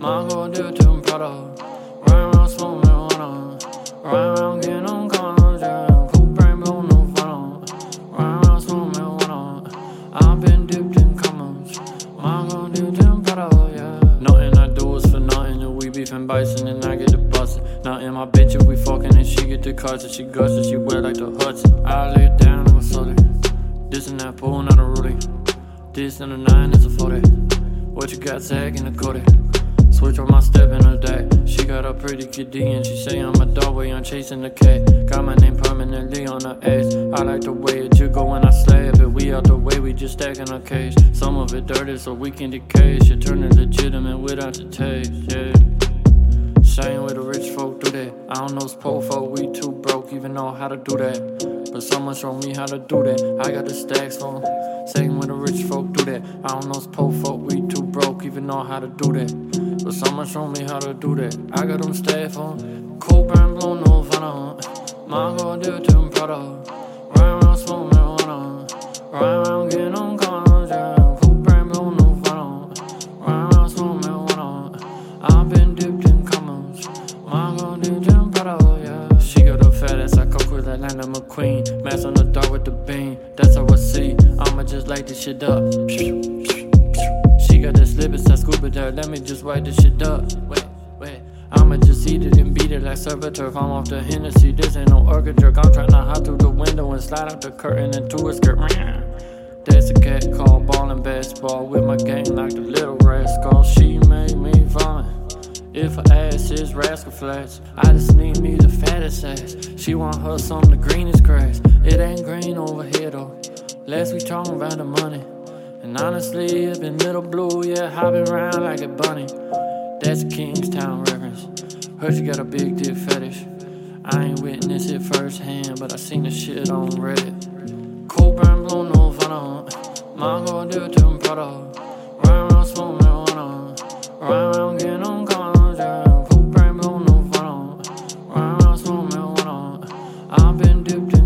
My whole dude to Prada. Run around smoking marijuana. Run around getting on conjure. Cool brain blow no fun, Run around smoking marijuana. I've been dipped in commas. My whole dude to Prada, yeah. Nothing I do is for nothing. We we and bison and I get the bustin'. Now in my bitch if we fucking and she get the cuts and she gushes. She wet like the Hudson. I lay down on a sully. This and that pool, not a ruling. This and a nine is a 40. What you got, Zag in the Cody? Switch on my step in a day. She got a pretty kitty and she say I'm a dog way I'm chasing the K. Got my name permanently on the ace. I like the way it jiggle when I slay it. We out the way, we just stacking our case. Some of it dirty, so we can decay. Shit turning legitimate without the taste, yeah. Same way the rich folk do that. I don't know poor folk, we too broke, even know how to do that. But someone show me how to do that. I got the stacks for them. Same way the rich folk do that. I don't know poor folk, we too broke, even know how to do that. But someone show me how to do that. I got them staff on. Cool brand blow, no fun on. Mango, do it to Prada. Ride around, smoke marijuana. Ride around, getting on cars, yeah. Cool brand blow, no fun. Ride around, smoke marijuana. I've been dipped in comments. Mango, do it to Prada, yeah. She got a fat ass, I cook with Atlanta McQueen. Mask on the dark with the beam. That's how I see. I'ma just light this shit up got that slip, it's that scuba dive. Let me just wipe this shit up. Wait, wait. I'ma just eat it and beat it like servitor. I'm off the Hennessy, this ain't no organ jerk. I'm trying to hop through the window and slide out the curtain into a skirt. That's a cat called ballin' basketball with my gang like the little rascal. She made me vomit. If her ass is Rascal Flatts, I just need me the fattest ass. She want her some the greenest grass. It ain't green over here though. Last we talking about the money. And honestly, I've been middle blue, yeah, hopping around like a bunny. That's a Kingstown reference. Heard you got a big dick fetish. I ain't witnessed it firsthand, but I seen the shit on Reddit. Cold brown blue, no fun on. Mine gonna do it to him, proto. Run around, smoke marijuana. Run around, get on college. Cool brown blue, no fun on. Run around, smoke marijuana. I've been dipped